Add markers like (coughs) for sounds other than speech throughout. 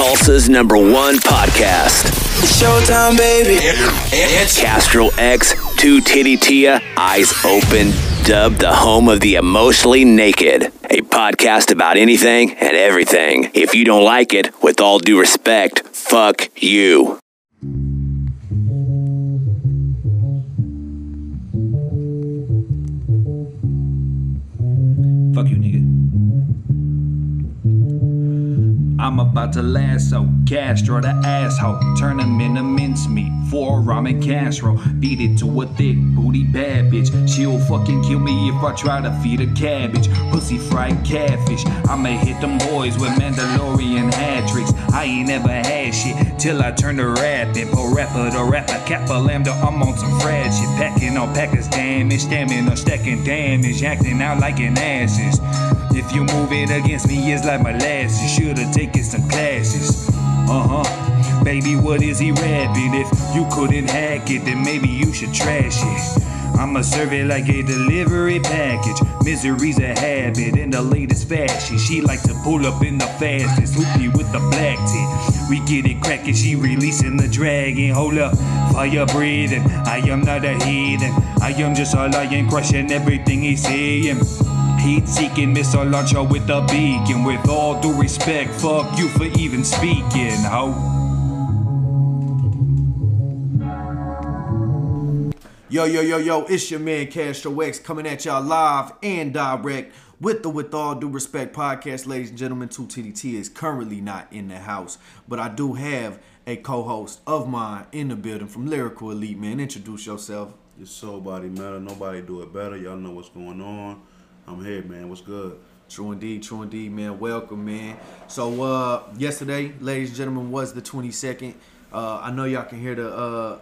Tulsa's number one podcast. Showtime, baby. It's Castro X, Two Titty Tia, Eyes Open, dubbed the home of the emotionally naked. A podcast about anything and everything. If you don't like it, with all due respect, fuck you. I'm about to lasso Castro the asshole. Turn him into mincemeat for ramen casserole. Beat it to a thick booty bad bitch. She'll fucking kill me if I try to feed her cabbage. Pussy fried catfish. I'ma hit them boys with Mandalorian hat tricks. I ain't never had shit till I turn to rapping. Po rapper to rapper, kappa lambda. I'm on some frad shit. Packing on packers damage, stamina, stacking damage. Acting out like an asses. If you move it against me, it's like molasses. Should've taken some classes. Uh huh. Baby, what is he rapping? If you couldn't hack it, then maybe you should trash it. I'ma serve it like a delivery package. Misery's a habit in the latest fashion. She like to pull up in the fastest. Hoopy with the black tip. We get it cracking, she releasing the dragon. Hold up, fire breathing. I am not a heathen. I am just a lion crushing everything he's saying. Heat seeking missile launcher with a beacon. With all due respect, fuck you for even speaking, ho. Yo, yo, yo, yo, it's your man Castro X coming at y'all live and direct with the With All Due Respect podcast. Ladies and gentlemen, 2TDT is currently not in the house, but I do have a co host of mine in the building from Lyrical Elite, man. Introduce yourself. It's Soul Body Meta. Nobody do it better. Y'all know what's going on. I'm here, man. What's good? True indeed, true indeed, man. Welcome, man. So, uh, yesterday, ladies and gentlemen, was the 22nd. Uh, I know y'all can hear the uh,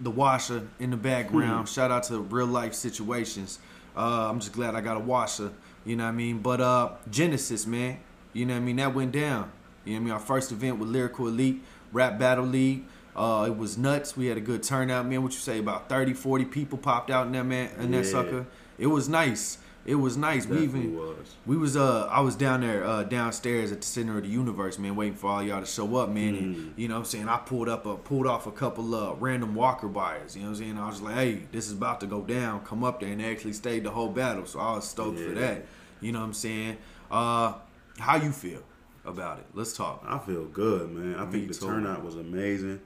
the washer in the background. Shout out to real life situations. Uh, I'm just glad I got a washer. You know what I mean? But uh, Genesis, man. You know what I mean? That went down. You know what I mean? Our first event with Lyrical Elite Rap Battle League. Uh, it was nuts. We had a good turnout, man. What you say? About 30, 40 people popped out in that man in that sucker. It was nice. It was nice. We even was. we was uh I was down there uh downstairs at the center of the universe, man, waiting for all y'all to show up, man. Mm. And you know what I'm saying? I pulled up a pulled off a couple of random walker buyers, you know what I'm saying? I was like, hey, this is about to go down, come up there and they actually stayed the whole battle. So I was stoked for that. You know what I'm saying? Uh how you feel about it? Let's talk. I feel good, man. I Me think the too. turnout was amazing.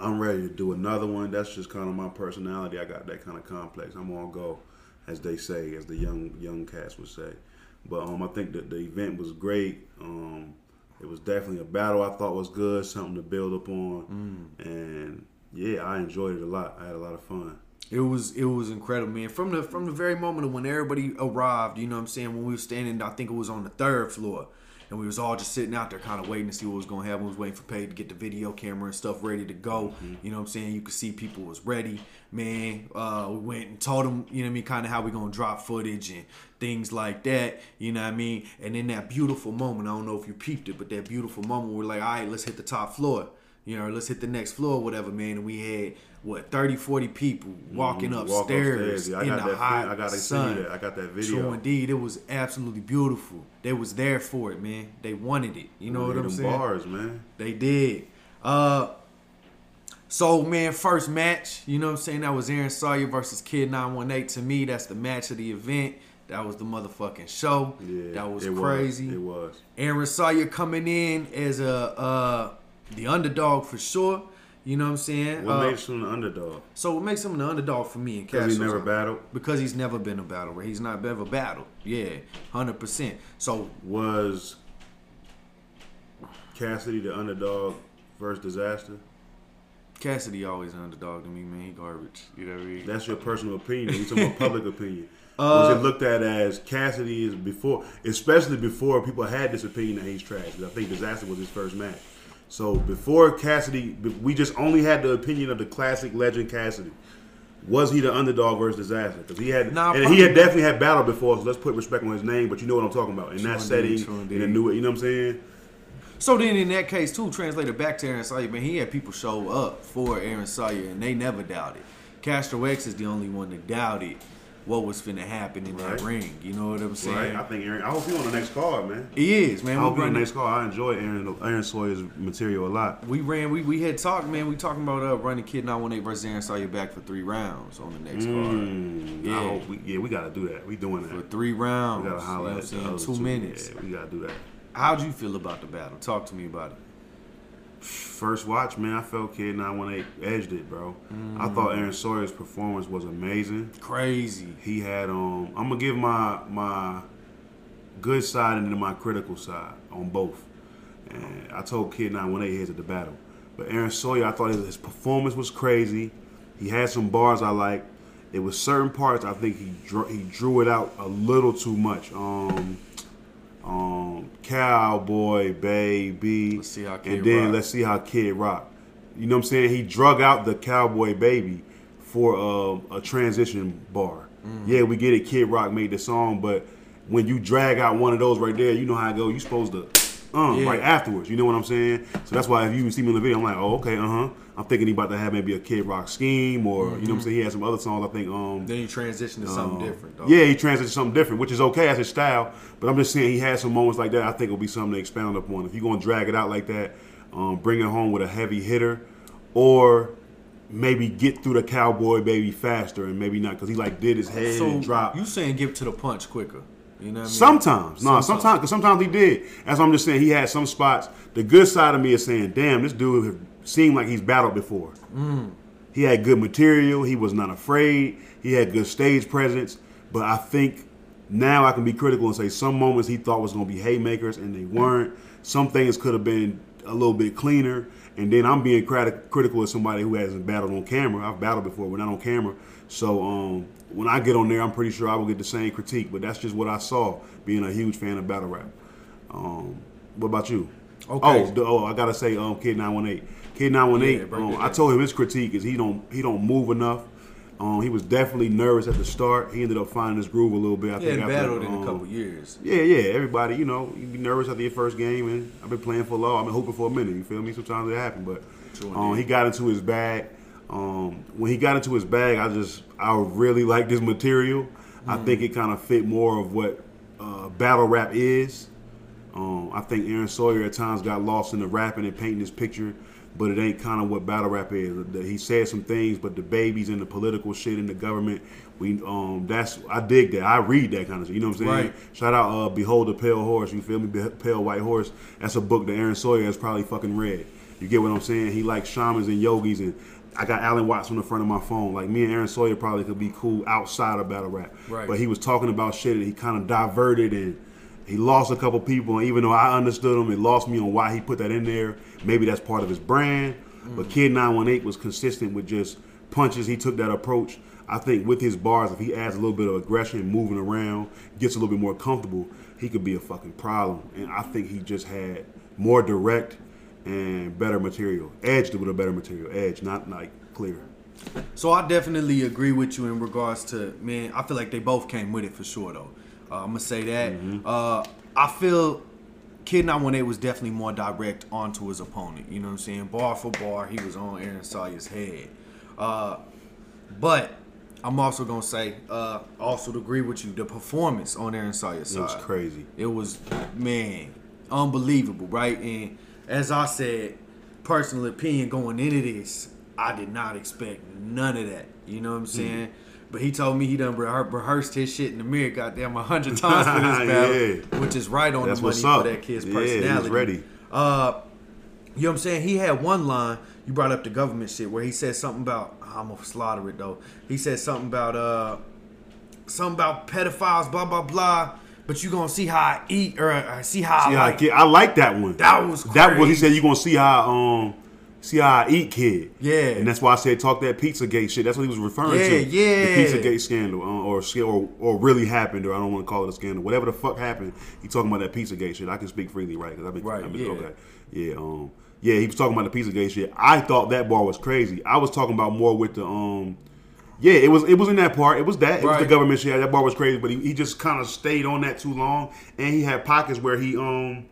I'm ready to do another one. That's just kind of my personality. I got that kind of complex. I'm on go, as they say, as the young young cats would say. But um, I think that the event was great. Um, it was definitely a battle. I thought was good, something to build upon, Mm. and yeah, I enjoyed it a lot. I had a lot of fun. It was it was incredible, man. From the from the very moment of when everybody arrived, you know what I'm saying, when we were standing, I think it was on the third floor. And we was all just sitting out there kind of waiting to see what was gonna happen. We was waiting for Paige to get the video camera and stuff ready to go. You know what I'm saying? You could see people was ready. Man, uh, we went and told them, you know what I mean, kind of how we gonna drop footage and things like that. You know what I mean? And in that beautiful moment, I don't know if you peeped it, but that beautiful moment, we're like, all right, let's hit the top floor. You know, let's hit the next floor, whatever, man. And we had what 30, 40 people walking Mhm. Upstairs, upstairs. Yeah, I in got the that hot I gotta see sun. that. I got that video. True indeed, it was absolutely beautiful. They was there for it, man. They wanted it. You know what I'm saying? Bars, man. They did. Uh so man, first match, you know what I'm saying? That was Aaron Sawyer versus Kid 918. To me, that's the match of the event. That was the motherfucking show. Yeah, that was it crazy. it was. Aaron Sawyer coming in as a uh the underdog for sure. You know what I'm saying? What Uh, makes him the underdog? so what makes him the underdog for me and Because he never battled. because he's never been a battle He's not ever battled. Yeah, hundred percent. So Was Cassidy the underdog versus Disaster? Cassidy always an underdog to me, man. He garbage. You know what I mean? That's your personal opinion. You talking about (laughs) public opinion. Uh, Was it looked at as Cassidy is before, especially before people had this opinion that he's trash? I think Disaster was his first match. So before Cassidy, we just only had the opinion of the classic legend Cassidy. Was he the underdog versus Disaster? Because he had, Nah, and he had definitely had battle before. So let's put respect on his name. But you know what I'm talking about in that setting, in a new, you know what I'm saying? So then, in that case, too, translated back to Aaron Sawyer, man, he had people show up for Aaron Sawyer, and they never doubted. Castro X is the only one that doubted. What was finna happen in that ring. You know what I'm saying? Right. I think Aaron. I hope he on the next card, man. He is, man. I hope he on the next card. I enjoy Aaron Aaron Sawyer's material a lot. We ran. We, we had talked, man. We talking about uh, running Kid 918 versus Aaron Sawyer back for three rounds on the next Mm, Yeah. I hope we, yeah, we gotta do that. We doing card. that. For three rounds. We gotta you know holler at saying? Two two. minutes. Yeah, we gotta do that. How'd you feel about the battle? Talk to me about it. First watch, man, I felt Kid 918 edged it, bro. I Mm. thought Aaron Sawyer's performance was amazing. Crazy. He had um I'm gonna give my my good side and then my critical side on both. And I told Kid 918 heads at the battle. But Aaron Sawyer, I thought his, his performance was crazy. He had some bars I liked. It was certain parts I think he drew, he drew it out a little too much. Um, um, cowboy baby, Let's see how Kid and then Rock. let's see how Kid Rock. You know what I'm saying? He drug out the cowboy baby for um, a transition bar. Mm. Yeah, we get it. Kid Rock made the song, but when you drag out one of those right there, you know how it go. You supposed to, um, Yeah. right afterwards. You know what I'm saying? So that's why if you see me in the video, I'm like, oh, okay, uh huh. I'm thinking he about to have maybe a Kid Rock scheme, or you know what I'm saying. He had some other songs. I think um, Then he transitioned to something um, different, though. Yeah, he transitioned to something different, which is okay as his style. But I'm just saying he had some moments like that. I think it'll be something to expound upon. If you're gonna drag it out like that, um, bring it home with a heavy hitter, or maybe get through the cowboy baby faster and maybe not because he like did his head So and drop. you saying give to the punch quicker? You know what I mean? Sometimes, no, sometimes, because sometimes he did. As I'm just saying, he had some spots. The good side of me is saying, damn, this dude seemed like he's battled before. He had good material. He was not afraid. He had good stage presence. But I think now I can be critical and say some moments he thought was going to be haymakers and they weren't. Some things could have been a little bit cleaner. And then I'm being criti- critical as somebody who hasn't battled on camera. I've battled before, but not on camera. So um, when I get on there, I'm pretty sure I will get the same critique. But that's just what I saw, being a huge fan of battle rap. Um, what about you? Okay. Oh, oh, I gotta say, um, Kid 918. Kid 918. Yeah, um, I told him his critique is he don't he don't move enough. Um, he was definitely nervous at the start. He ended up finding his groove a little bit. I He think after, battled in a um, couple years. Yeah, yeah. Everybody, you know, you be nervous after your first game, and I've been playing for a while. I've been hoping for a minute. You feel me? Sometimes it happens, but um, he got into his bag. Um, when he got into his bag, I just I really like this material. I Mm. think it kind of fit more of what uh, battle rap is. Um, I think Aaron Sawyer at times got lost in the rapping and painting this picture, but it ain't kind of what battle rap is. He said some things, but the babies and the political shit in the government, we um, that's I dig that. I read that kind of shit. You know what I'm saying? Right. Shout out, uh, Behold the Pale Horse. You feel me? Be- Pale White Horse. That's a book that Aaron Sawyer has probably fucking read. You get what I'm saying? He likes shamans and yogis, and I got Alan Watts on the front of my phone. Like me and Aaron Sawyer probably could be cool outside of battle rap. Right. But he was talking about shit and he kind of diverted and he lost a couple people. And even though I understood him, it lost me on why he put that in there. Maybe that's part of his brand. But Kid 918 was consistent with just punches. He took that approach. I think with his bars, if he adds a little bit of aggression, moving around, gets a little bit more comfortable, he could be a fucking problem. And I think he just had more direct and better material. edged with a better material. Edge, not like clear. So I definitely agree with you in regards to man. I feel like they both came with it for sure though. Uh, I'm gonna say that. Mm-hmm. Uh, I feel Kid 918 was definitely more direct onto his opponent. You know what I'm saying? Bar for bar, he was on Aaron Sawyer's head. Uh, but I'm also gonna say, uh, also to agree with you, the performance on Aaron Sawyer's It was crazy. It was man, unbelievable, right? And as I said, personal opinion going into this, I did not expect none of that. You know what I'm saying? But he told me he done rehe- rehearsed his shit in the mirror, goddamn, a hundred times for this (laughs) battle, Yeah. which is right on That's the money for that kid's personality. Yeah, he was personality. ready. Uh, you know what I'm saying? He had one line. You brought up the government shit where he said something about. I'm gonna slaughter it though. He said something about uh, something about pedophiles, blah blah blah. But you gonna see how I eat or uh, see how See I how I, like. kid, I like that one. That was that was he said you gonna see how um see how I eat kid. Yeah. and that's why I said talk that Pizzagate shit. That's what he was referring Yeah, to. yeah. the Pizzagate scandal uh, or or or really happened or I don't want to call it a scandal. Whatever the fuck happened, he talking about that Pizzagate shit. I can speak freely, right? Because I've been Right, I've been, yeah. okay. Yeah, um, yeah, he was talking about the Pizzagate shit. I thought that bar was crazy. I was talking about more with the um. Yeah, it was it was in that part. It was that. It was the government shit. That bar was crazy, but he, he just kind of stayed on that too long, and he had pockets where he um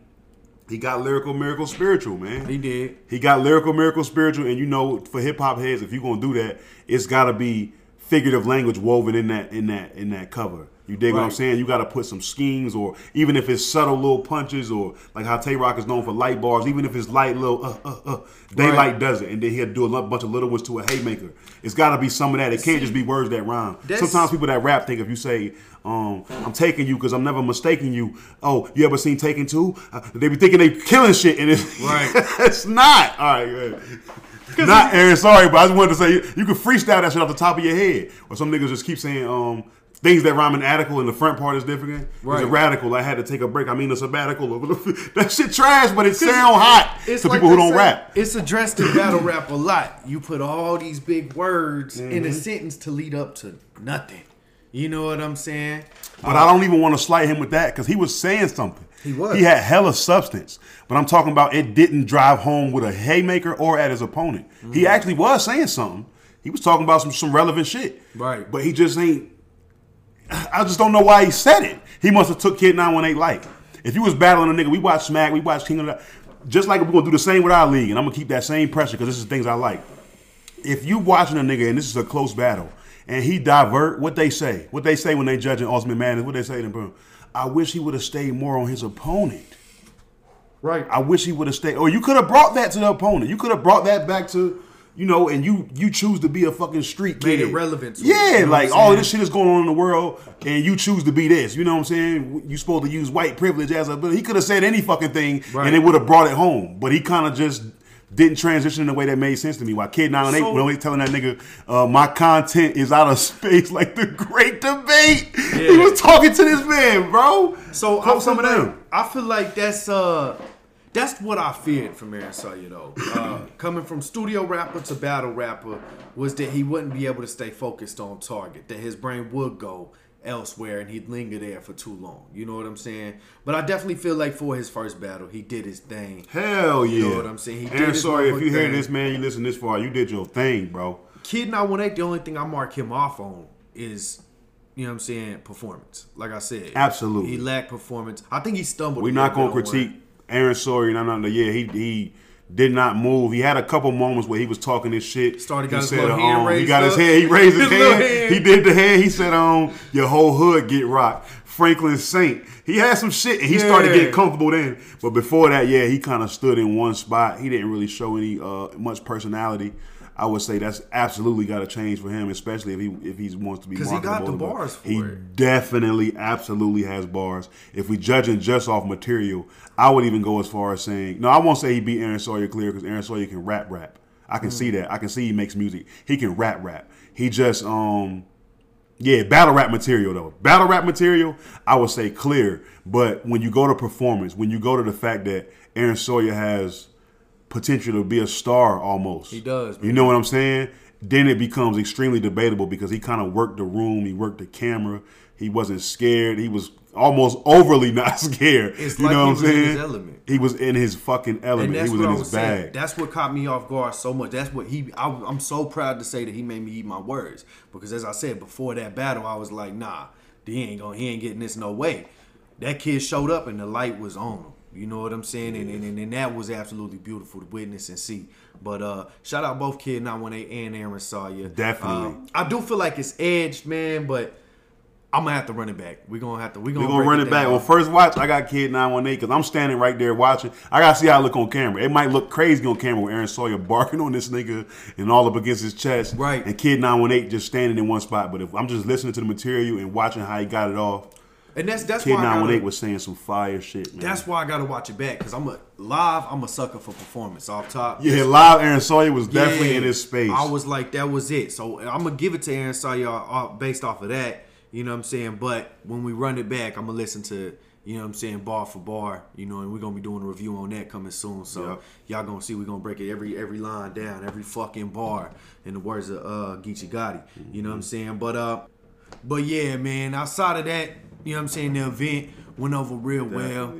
he got lyrical, miracle, spiritual, man. He did. He got lyrical, miracle, spiritual, and you know, for hip hop heads, if you're gonna do that, it's gotta be figurative language woven in that in that in that cover. You dig what I'm saying? You got to put some schemes, or even if it's subtle little punches, or like how Tay Roc is known for light bars. Even if it's light little, uh, uh, uh, Daylight Right. does it, and then he'll do a bunch of little ones to a haymaker. It's got to be some of that. It can't just be words that rhyme. Sometimes people that rap think if you say, um, "I'm taking you because I'm never mistaking you," oh, you ever seen Taken Two? Uh, they be thinking they killing shit, and it's Right. (laughs) it's not. All right, good. Not Aaron, sorry, but I just wanted to say you, you can freestyle that shit off the top of your head. Or some niggas just keep saying um things that rhyme in radical and the front part is different. It's a radical. I had to take a break. I mean a sabbatical. (laughs) that shit trash, but it sound hot to like people who don't say, rap. It's addressed in battle rap a lot. You put all these big words in Mm-hmm. a sentence to lead up to nothing. You know what I'm saying? But I don't even want to slight him with that because he was saying something. He was. He had hella substance. But I'm talking about it didn't drive home with a haymaker or at his opponent. Mm-hmm. He actually was saying something. He was talking about some, some relevant shit. Right. But he just ain't. (clears throat) I just don't know why he said it. He must have took Kid 918 like. If you was battling a nigga, we watch Smack, we watch King of the. Just like we're gonna do the same with our league, and I'm gonna keep that same pressure because this is things I like if you watching a nigga and this is a close battle and he divert, what they say, what they say when they judging Ultimate Madness, what they say to him, bro, I wish he would have stayed more on his opponent. Right. I wish he would have stayed, or you could have brought that to the opponent. You could have brought that back to, you know, and you you choose to be a fucking street Made kid. it relevant to yeah, you know like all this shit is going on in the world, and you choose to be this. You know what I'm saying? You supposed to use white privilege as a, but he could have said any fucking thing, Right. and it would have brought it home. But he kind of just didn't transition in a way that made sense to me. While Kid 908 So- when telling that nigga, uh, my content is out of space, (laughs) like the great debate. He was talking to this man, bro. So Quote I some of them. I feel like that's uh that's what I feared from Aaron Sawyer though. Uh, coming from studio rapper to battle rapper was that he wouldn't be able to stay focused on target. That his brain would go elsewhere and he'd linger there for too long. You know what I'm saying? But I definitely feel like for his first battle, he did his thing. Hell yeah. You know what I'm saying? He did Aaron his sorry if you hear this, man, you listen this far, you did your thing, bro. Kid 918, the only thing I mark him off on is, you know what I'm saying, performance. Like I said. Absolutely. He lacked performance. I think he stumbled. We're not gonna critique Aaron Sawyer. No, no, no. Yeah, he he did not move. He had a couple moments where he was talking this shit. Started- he got his said, little hand um, He raised got his head. He raised his, (laughs) His hand. hand. He did the hand. He said, "Um, your whole hood get rocked." Franklin Saint. He had some shit, and he started getting comfortable then. But before that, yeah, he kind of stood in one spot. He didn't really show any uh, much personality. I would say that's absolutely got to change for him, especially if he if he wants to be 'Cause he got the bars for he it. definitely, absolutely has bars. If we judging just off material, I would even go as far as saying, no, I won't say he beat Aaron Sawyer clear because Aaron Sawyer can rap rap. I can see that. I can see he makes music. He can rap rap. He just um yeah, battle rap material though. Battle rap material, I would say clear. But when you go to performance, when you go to the fact that Aaron Sawyer has potential to be a star almost. He does, You know what I'm saying? Then it becomes extremely debatable because he kind of worked the room, he worked the camera, he wasn't scared, he was almost overly (laughs) not scared. It's you like know he what I'm in saying? his element. He was in his fucking element. He was in his was saying. bag. That's what caught me off guard so much. That's what he. I, I'm so proud to say that he made me eat my words because, as I said before that battle, I was like, nah, he ain't gonna, He ain't getting this no way. That kid showed up and the light was on him. You know what I'm saying? And, and, and that was absolutely beautiful to witness and see. But uh shout out both Kid 918 and Aaron Sawyer. Definitely. Uh, I do feel like it's edged, man, but I'm gonna have to run it back. We're gonna have to. We're gonna, We're gonna break run it back. Well, first watch, I got Kid 918 because I'm standing right there watching. I gotta see how I look on camera. It might look crazy on camera with Aaron Sawyer (laughs) barking on this nigga and all up against his chest. Right. And Kid 918 just standing in one spot. But if I'm just listening to the material and watching how he got it off, and that's that's Kid why I 918 was saying some fire shit, man. That's why I gotta watch it back because I'm a live. I'm a sucker for performance off top. yeah, live Aaron Sawyer was definitely Yeah. in his space. I was like, that was it. So I'm gonna give it to Aaron Sawyer uh, based off of that. You know what I'm saying? But when we run it back, I'm gonna listen to you know what I'm saying bar for bar. You know, and we're gonna be doing a review on that coming soon. So Yep. y'all gonna see we're gonna break it every every line down, every fucking bar. In the words of uh Geechee Gotti. You know what I'm saying? But uh, but yeah, man. Outside of that, you know what I'm saying? The event went over real well.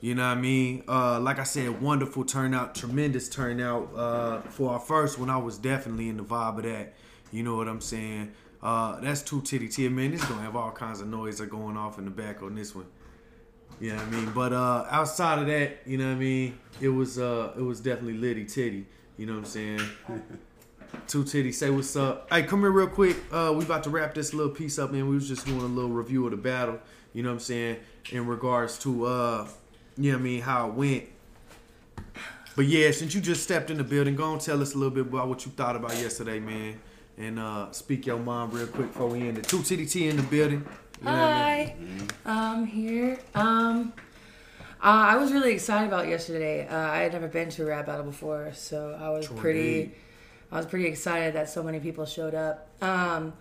You know what I mean? Uh, like I said, wonderful turnout, tremendous turnout uh, for our first one. I was definitely in the vibe of that. You know what I'm saying? Uh, that's two titty tier, man. This is gonna have all kinds of noise that going off in the back on this one. You know what I mean? But uh, outside of that, you know what I mean? It was uh, it was definitely litty titty. You know what I'm saying? (laughs) Two Titty, say what's up. Hey, come here real quick. Uh, we about to wrap this little piece up, man. We was just doing a little review of the battle. You know what I'm saying? In regards to uh, you know what I mean, how it went. But yeah, since you just stepped in the building, go and tell us a little bit about what you thought about yesterday, man. And uh speak your mind real quick before we end it. Two Titty T in the building. You know what I mean? Hi, I'm here. Um, uh, I was really excited about yesterday. Uh, I had never been to a rap battle before, so I was pretty. I was pretty excited that so many people showed up. Um,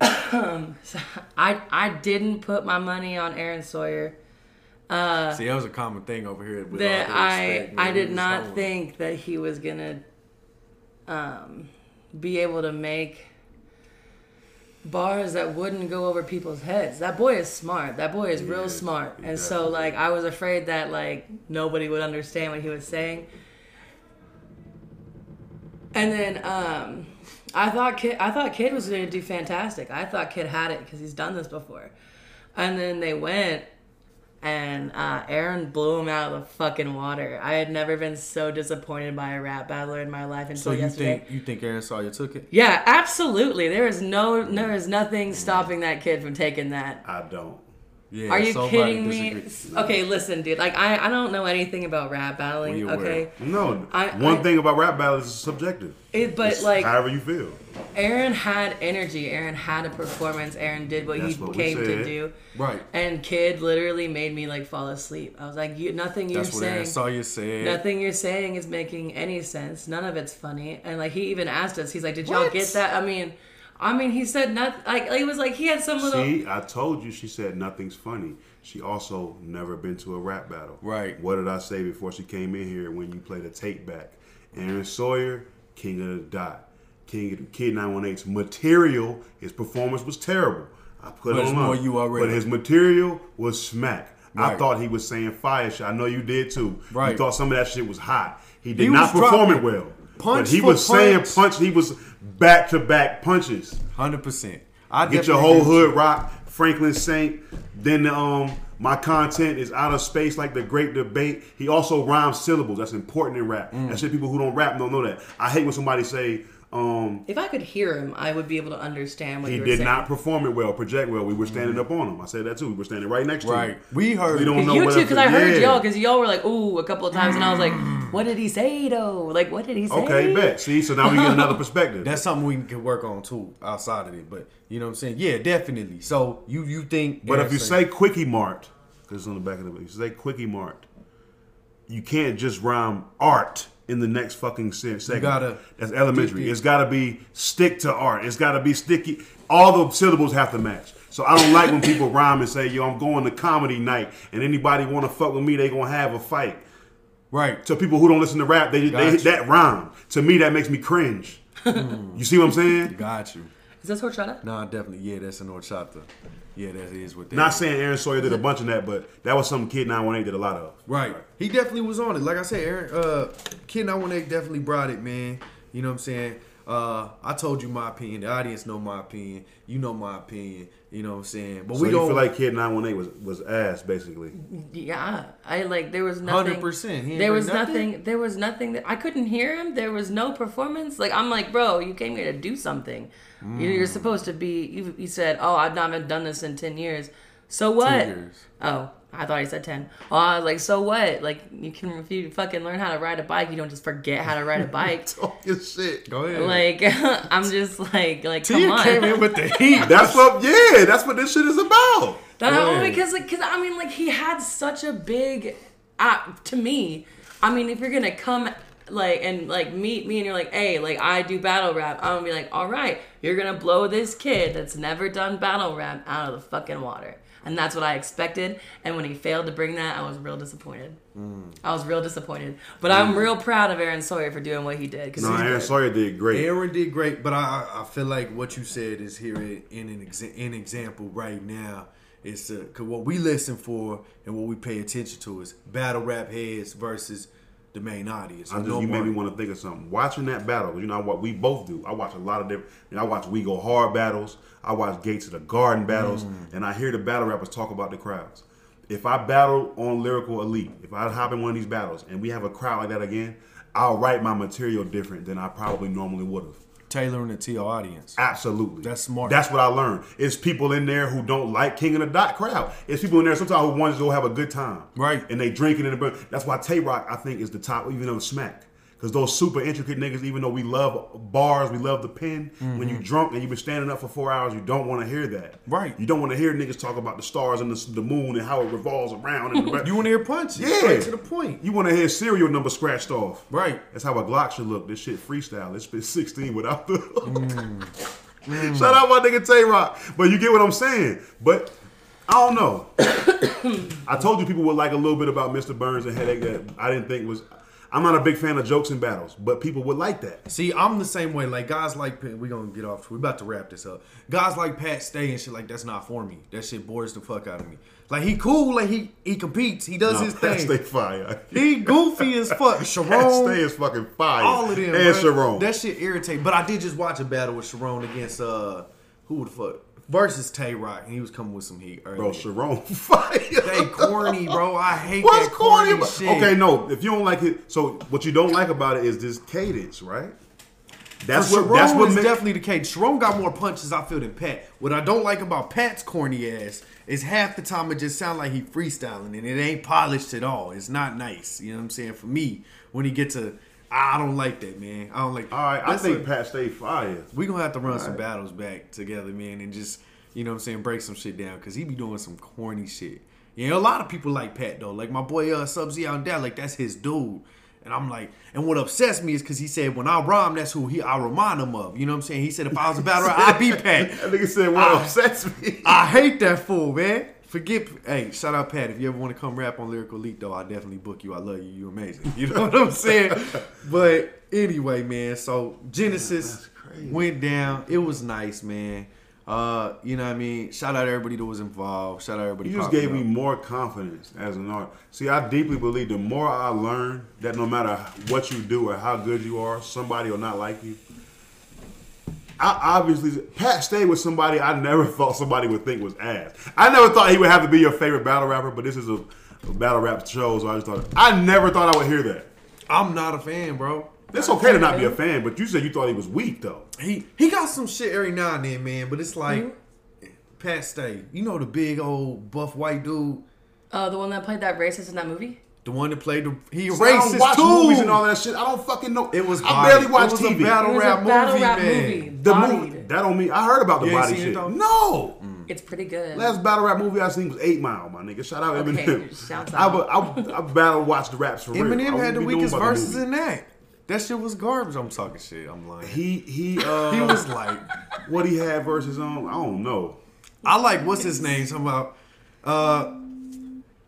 (coughs) so I I didn't put my money on Aaron Sawyer. See, that was a common thing over here. With That I. I did not think that he was gonna um, be able to make bars that wouldn't go over people's heads. That boy is smart. That boy is real smart. And so like I was afraid that like nobody would understand what he was saying. And then um I thought Kid I thought Kid was going to do fantastic. I thought Kid had it cuz he's done this before. And then they went and uh, Aaron blew him out of the fucking water. I had never been so disappointed by a rap battler in my life until So you yesterday. think you think Aaron Sawyer took it? Yeah, absolutely. There is no, there is nothing stopping that kid from taking that. I don't. Yeah. Are you somebody kidding me? disagree. Okay, listen, dude. Like, I, I don't know anything about rap battling. We aware. Okay, No. I- one I- thing about rap battles is subjective. it, but It's like, however you feel. Aaron had energy. Aaron had a performance. Aaron did what That's he what came to do. Right. And kid literally made me like fall asleep. I was like, you, nothing you're That's what Aaron saying. Sawyer said. Nothing you're saying is making any sense. None of it's funny. And like he even asked us, he's like, "Did y'all What? get that?" I mean, I mean, he said nothing. Like he was like he had some little. See, I told you she said nothing's funny. She also never been to a rap battle. Right. What did I say before she came in here when you played a tape back? Aaron Sawyer, King of the Dot. King of the Kid 918's material, his performance was terrible. I put But it on you already- But his material was smack. I thought he was saying fire shit. I know you did too. Right. You thought some of that shit was hot. He did He not perform dropping it well. Punch but he for was saying punch. punch. He was back to back punches. Hundred percent. I Get your whole agree with hood rock, Franklin Saint. Then the, um, my content is out of space like the Great Debate. He also rhymes syllables. That's important in rap. Mm. That shit people who don't rap don't know that. I hate when somebody say um, If I could hear him, I would be able to understand what he you were did saying. not perform it well, project well. We were standing up on him. I said that too. We were standing right next to Mm. Right. him. We heard- We don't know you too, because I heard yeah. y'all, because y'all were like, "Ooh," a couple of times, and I was like, "What did he say though? Like, what did he say?" Okay, bet. See, so now we get another (laughs) perspective. That's something we can work on too outside of it. But you know what I'm saying? Yeah, definitely. So you you think But if you Sawyer- say Quickie Mart, because it's on the back of the book, you say Quickie Mart, you can't just rhyme art in the next fucking se- segment. gotta That's elementary. It's got to be stick to art. It's got to be sticky. All the syllables have to match. So I don't like when people rhyme and say, "Yo, I'm going to comedy night," and anybody want to fuck with me, they gonna have a fight. right, To people who don't listen to rap, they, they Gotcha. that rhyme. To me, that makes me cringe. (laughs) you see what I'm saying? got you. Is this horchata? Nah, definitely. Yeah, that's an horchata. Yeah, that is what that Not is. saying Aaron Sawyer did a bunch of that, but that was something Kid 918 did a lot of. Right. He definitely was on it. Like I said, Aaron, uh, Kid 918 definitely brought it, man. You know what I'm saying? Uh, I told you my opinion. The audience know my opinion. You know my opinion. You know what I'm saying? But So we you don't feel like Kid 918 was, was ass, basically. Yeah, I like there was nothing. 100%. There was nothing? nothing. There was nothing that I couldn't hear him. There was no performance. Like I'm like, bro, you came here to do something. You- Mm. You're supposed to be. You, you said, oh, I've not been done this in ten years. So what? years. Oh, I thought he said ten. Oh, I was like, so what? Like you can if you fucking learn how to ride a bike, you don't just forget how to ride a (laughs) bike. Talk your shit. Go ahead. like (laughs) I'm just like like come Tia on. came in (laughs) with the heat. That's what, yeah, that's what this shit is about. That ahead. because like, cause I mean, like he had such a big, uh, to me. I mean, if you're gonna come like and like meet me and you're like, hey, like I do battle rap, I'm gonna be like, all right, you're gonna blow this kid that's never done battle rap out of the fucking water. And that's what I expected. And when he failed to bring that, I was real disappointed. Mm. I was real disappointed. But I'm real proud of Aaron Sawyer for doing what he did. Cause No, Aaron good. Sawyer did great. Aaron did great, but I I I feel like what you said is here in in an exa- in example right now. It's uh, cause what we listen for and what we pay attention to is battle rap heads versus the main audience. I just, No you made me want to think of something. Watching that battle, you know what we both do. I watch a lot of different. You know, I watch We Go Hard battles. I watch Gates of the Garden battles, Mm. and I hear the battle rappers talk about the crowds. if I battle on Lyrical Elite, if I hop in one of these battles and we have a crowd like that again, I'll write my material different than I probably normally would have. Tailoring it to your audience. Absolutely. That's smart. That's what I learned. It's people in there who don't like King of the Dot crowd. It's people in there sometimes who want to go have a good time. Right. And they drinking in the That's why Tay Roc, I think, is the top even of Smack. Because those super intricate niggas, even though we love bars, we love the pen, when you drunk and you've been standing up for four hours, you don't want to hear that. Mm-hmm. Right. You don't want to hear niggas talk about the stars and the, the moon and how it revolves around. And the, (laughs) You want to hear punches? Yeah. Straight to the point. You want to hear serial number scratched off. Right. That's how a Glock should look. This shit freestyle. It's been (laughs) 16 without the. Mm. (laughs) Shout out my nigga Tay Roc. But you get what I'm saying. But I don't know. (coughs) I told you people would like a little bit about Mr. Burns and Headache that I didn't think was. I'm not a big fan of jokes and battles, but people would like that. See, I'm the same way. Like guys like we gonna get off. We about to wrap this up. Guys like Pat Stay and shit like that's not for me. That shit bores the fuck out of me. Like he cool. Like he he competes. He does Nah, his Pat thing. Stay fire. (laughs) He goofy as fuck. (laughs) Pat Charron, Stay is fucking fire. all of them. And. Charron. That shit irritating. But I did just watch a battle with Charron against uh who the fuck versus Tay Roc, and he was coming with some heat. Earlier. Bro, Charron (laughs) fire. They corny, bro. I hate What's that corny corny, shit. Okay, no. If you don't like it, so what you don't like about it is this cadence, right? That's what. Charron That's what. is ma- definitely the case. Charron got more punches, I feel, than Pat. What I don't like about Pat's corny ass is half the time it just sounds like he freestyling and it ain't polished at all. It's not nice. You know what I'm saying? For me, when he gets to, I don't like that, man. I don't like. All right, I think a- Pat stay fire. we gonna have to run some battles back together, man, and just you know what I'm saying, break some shit down because he be doing some corny shit. You know, a lot of people like Pat though. Like my boy uh, Sub Z out there, like that's his dude. And I'm like, and what upsets me is because he said when I rhyme, that's who he I remind him of. You know what I'm saying? He said if I was a battle, (laughs) I'd be Pat. That nigga said what I- upsets me. I hate that fool, man. Forget, hey, shout out Pat. If you ever want to come rap on Lyrical Elite, though, I definitely book you. I love you. You're amazing. (laughs) You know what I'm saying? (laughs) but anyway, man. So Genesis crazy. went down. It was nice, man. Uh, you know what I mean? Shout out everybody that was involved. Shout out everybody. You just gave me more confidence as an artist. See, I deeply believe the more I learn that no matter what you do or how good you are, somebody will not like you. I obviously Pat stayed with somebody I never (laughs) thought somebody would think was ass. I never thought he would have to be your favorite battle rapper, but this is a, a battle rap show, so I just thought I never thought I would hear that. I'm not a fan, bro. It's okay to not be a fan, but you said you thought he was weak though. He he got some shit every now and then, man. But it's like Mm-hmm. Pat Stay. You know the big old buff white dude, Uh, the one that played that racist in that movie. The one that played the he See, I don't racist watch too. movies and all that shit. I don't fucking know. It was I bodied. barely watch it was TV. A battle rap a battle movie, rap man. movie. the movie that don't mean I heard about the You ain't body seen shit. though? no. It's pretty good. Last battle rap movie I seen was Eight Mile, my nigga. Shout out Okay, Eminem. (laughs) shouts I, out. would- I, would- I battle watch the raps for real. Eminem wouldn't had the weakest about the verses in that. That shit was garbage. I'm talking shit. I'm lying. He he (laughs) uh He was like, what he had verses on. I don't know. I like what's his name? Talking about, uh,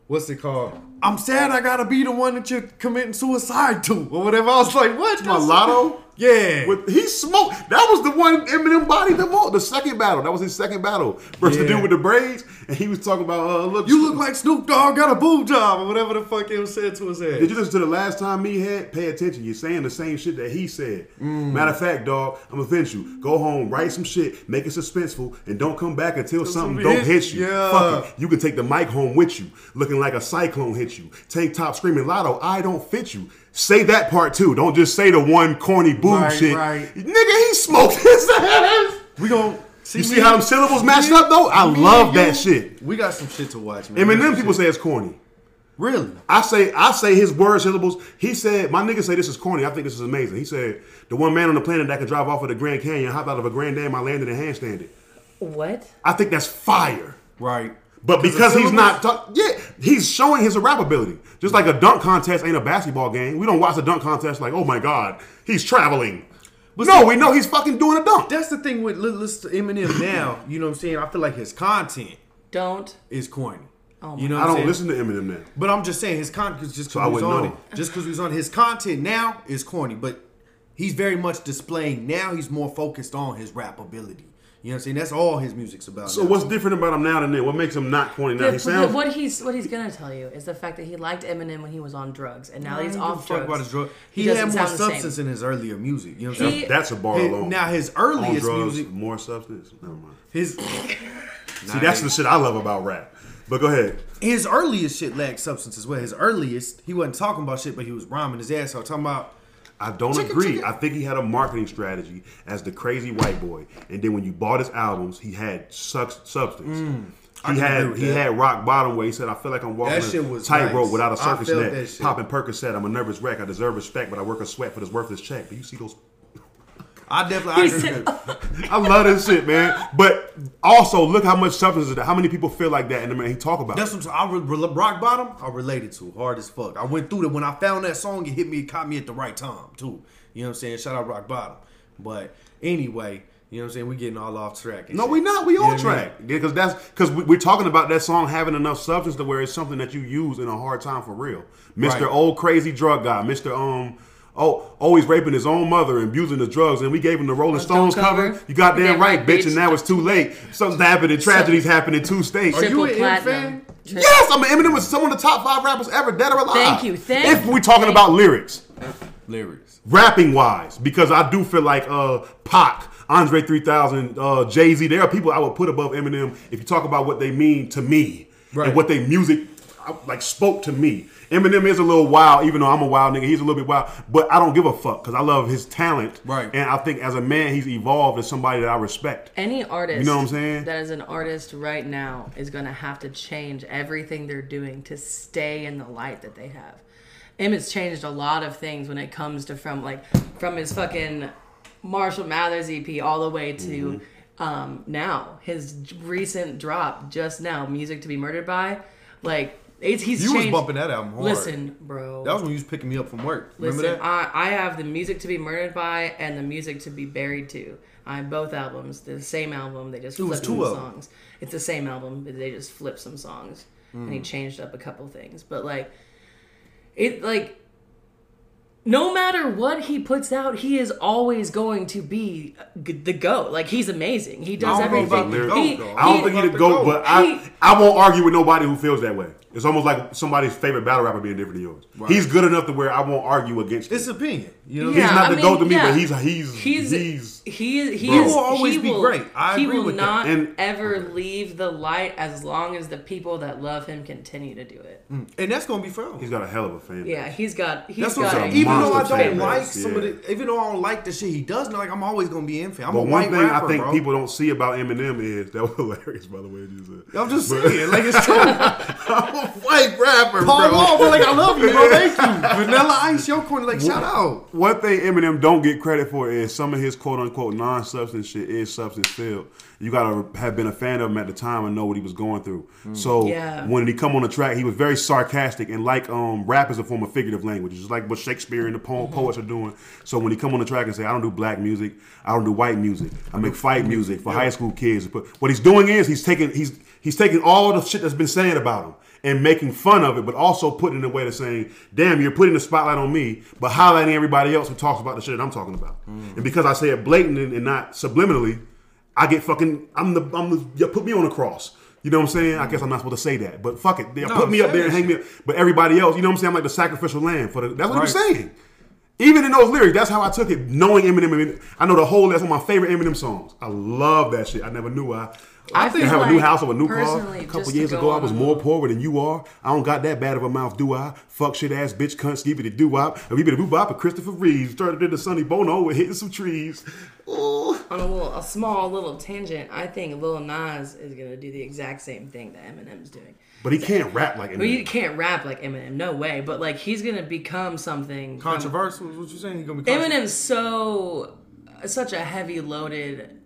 what's it called? I'm sad I gotta be the one that you're committing suicide to or whatever. I was like, what? My Lotto. Yeah. With, he smoked. That was the one Eminem bodied the most. The second battle. That was his second battle versus the Yeah. dude with the braids, and he was talking about uh, look. you look like Snoop Dogg got a boob job or whatever the fuck was said to his head. Did you listen to the last time me had? Pay attention. You're saying the same shit that he said. Mm. Matter of fact, dog, I'm gonna finish you. Go home, write some shit, make it suspenseful, and don't come back until something something don't hits- hit you. yeah. Fuck it. You can take the mic home with you, looking like a cyclone hit you. Tank top screaming lotto, I don't fit you. Say that part too. Don't just say the one corny boob Right, shit. right. Nigga, he smoked his (laughs) ass. We gon' You see how them syllables matched up though? I love that you, shit. We got some shit to watch, man. Eminem people say it's corny. really. I say I say his word syllables. He said, my nigga say this is corny. I think this is amazing. He said, the one man on the planet that can drive off of the Grand Canyon, hop out of a Grand Dam, I landed and handstand it. what? I think that's fire. Right. But because he's not, talk, yeah, he's showing his rap ability. Just like a dunk contest ain't a basketball game. We don't watch a dunk contest like, oh my god, he's traveling. But no, we know he's fucking doing a dunk. That's the thing with li- listen to Eminem now. You know what I'm saying? I feel like his content Don't. is corny. Oh you know I don't saying? listen to Eminem now. But I'm just saying his content just So I because he's wouldn't on know. it. Just because he's on his content now is corny, but he's very much displaying now. He's more focused on his rap ability. You know what I'm saying? That's all his music's about. So now. what's different about him now than then? What makes him not corny now? The- He sounds. what he's what he's gonna tell you is the fact that he liked Eminem when he was on drugs, and now he's don't give a off drugs. about his drug. He, He, had more sound the same. substance in his earlier music. You know what I'm saying? That's a bar His- alone. now his On earliest drugs, music, more substance. Never mind. his (laughs) See, that's the shit I love about rap. But go ahead. his earliest shit lacked substance as well. His earliest, he wasn't talking about shit, but he was rhyming his ass off, talking about I don't Chicken, agree. chicken. I think he had a marketing strategy as the crazy white boy, and then when you bought his albums, he had such substance. Mm. He had he that. had rock bottom where he said, "I feel like I'm walking a tightrope nice. without a circus net." Popping Percocet, I'm a nervous wreck. I deserve respect, but I work a sweat for this worthless check. Do you see those? I definitely I agree said- with that. I love this shit, man. But also, look how much substance is that. How many people feel like that? And the man he talk about. That's it. what I'm, re- re- rock bottom. I related to hard as fuck. I went through that when I found that song. It hit me, it caught me at the right time too. You know what I'm saying? Shout out rock bottom. But anyway, you know what I'm saying? We're getting all off track. No, shit. we not. We You know on what I mean? track because that's because we, we're talking about that song having enough substance to where it's something that you use in a hard time for real. Mister Right. Old Crazy Drug Guy, Mister Um, oh, always raping his own mother and abusing the drugs, and we gave him the Rolling Don't Stones cover. cover. You goddamn Damn right, right, bitch, bitch. and now it's too late. Something's happening. Tragedies happen in two states. Are you Triple an M platinum. fan? Yes, I'm an Eminem was some of the top five rappers ever, dead or alive. Thank you, thank If we're talking thank about lyrics Lyrics. rapping wise because I do feel like uh Pac, Andre 3000, uh Jay Z, there are people I would put above Eminem if you talk about what they mean to me Right. and what they music uh, like spoke to me. Eminem is a little wild, even though I'm a wild nigga. He's a little bit wild, but I don't give a fuck because I love his talent. Right. And I think as a man, he's evolved as somebody that I respect. Any artist You know what I'm saying? that is an artist right now is going to have to change everything they're doing to stay in the light that they have. Emmett's changed a lot of things when it comes to from like from his fucking Marshall Mathers EP all the way to Mm-hmm. um, now his recent drop just now, "Music to Be Murdered By," like it's, he's You was bumping that album hard. Listen, bro. That was when you was picking me up from work. Remember Listen, that? I, I have the music to be murdered by and the music to be buried to. I have both albums. They're the same album. They just It was flip two some songs. It's the same album, but they just flip some songs and Mm. he changed up a couple things. But like, it like. No matter what he puts out, he is always going to be the goat. Like he's amazing. He does I don't know everything. about the goat, He- though. I don't he- think he the the GOAT, GOAT. but I, I won't argue with nobody who feels that way. It's almost like somebody's favorite battle rapper being different than yours. He's good enough to where I won't argue against It's it. opinion. You know, Yeah, He's not I the mean, GOAT to me, yeah. but he's he's he's he's he he Bro. is, He will always he be will- great. I he agree will with that. not And- ever leave the light as long as the people that love him continue to do it. Mm. and that's gonna be forever. he's got a hell of a fan. base. Yeah, he's got he's That's what got I'm a saying. Even though I don't fan like base, some of yeah. the, even though I don't like the shit he does, like I'm always gonna be in fan. I'm But a one white thing rapper, I think bro. people don't see about Eminem is that was (laughs) hilarious, by the way. You said. I'm just saying, like it's true. (laughs) (laughs) I'm a white rapper, Paul bro. Wall, bro, like I love you, bro. Thank you. (laughs) Vanilla Ice, your corner, like shout out. One thing Eminem don't get credit for is some of his quote unquote non substance shit is substance filled. You gotta have been a fan of him at the time and know what he was going through. So Yeah. when he come on the track, he was very sarcastic and like um rap is a form of figurative language. It's like what Shakespeare and the po- poets are doing. So when he come on the track and say, I don't do black music, I don't do white music, I make fight music for high school kids. But what he's doing is he's taking he's he's taking all the shit that's been said about him and making fun of it, but also putting it in a way to saying, "Damn, you're putting the spotlight on me, but highlighting everybody else who talks about the shit that I'm talking about." Mm. And because I say it blatant and, not subliminally, I get fucking. I'm the. I'm the. You put me on the cross. You know what I'm saying? I guess I'm not supposed to say that, but fuck it. They No, put me up there and hang me up. But everybody else, you know what I'm saying? I'm like the sacrificial lamb for the. That's what I'm saying. Even in those lyrics, that's how I took it. Knowing Eminem, I know the whole. That's one of my favorite Eminem songs. I love that shit. I never knew I. I I feel have a new house or a new car. A couple years ago, I was more poorer than you are. I don't got that bad of a mouth, do I? Fuck shit ass bitch, cunt, skibbity doo wop. And we better boo bop. And Christopher Reeves started in the Sonny Bono with hitting some trees. Ooh. on a little a small little tangent. I think Lil Nas is gonna do the exact same thing that Eminem's doing. But he can't rap like Well, you Eminem. can't rap like Eminem, no way. But like he's gonna become something Controversial is what you saying? He gonna be? Eminem's so such a heavy loaded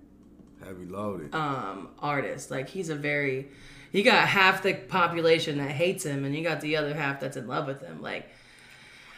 heavy loaded. um artist. Like he's a very you got half the population that hates him and you got the other half that's in love with him. Like I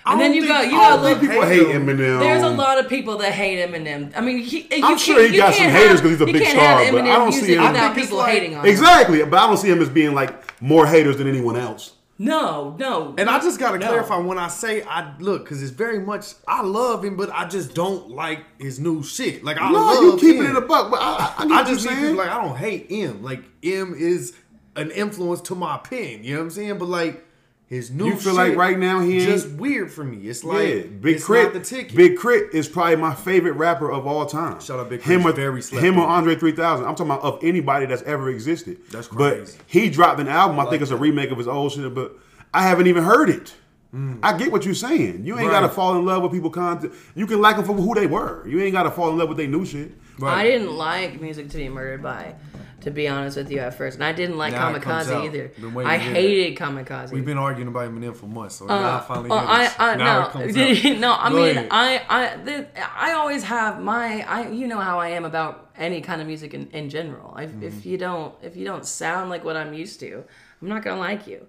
and then you think- got you I got think People hate Eminem. there's a lot of people that hate Eminem. I mean, he, you I'm sure he got some haters 'cause he's a big star, but I don't see him- without people like- hating on him. Exactly, but I don't see him as being like more haters than anyone else. No, no. And I just gotta No. clarify when I say I look, because it's very much I love him, but I just don't like his new shit. Like I No, love you keeping him. it a buck, but I, I, I I just need like I don't hate M. Like M is an influence to my pen. You know what I'm saying? But like His new You feel shit like right now he ain't- just weird for me. It's like yeah, Big it's Crit. not the ticket. Big K.R.I.T. is probably my favorite rapper of all time. Shout out Big Crit. him Crit, or, very him or. Andre 3000. I'm talking about of anybody that's ever existed. That's crazy. But he dropped an album. I, like think it's a that. remake of his old shit, but I haven't even heard it. Mm. I get what you're saying. You ain't Right. got to fall in love with people content. You can like them for who they were. You ain't got to fall in love with their new shit. I didn't like music to be murdered by, to be honest with you at first, and I didn't like Now Kamikaze either. I to hear hated Kamikaze. We've been arguing about Eminem for months, so Uh, now I finally hear I. I, now no, it comes out. (laughs) no. I Go mean, ahead. I, I, the, I always have my, I, you know how I am about any kind of music in, in general. If, Mm-hmm. if you don't, if you don't sound like what I'm used to, I'm not gonna like you.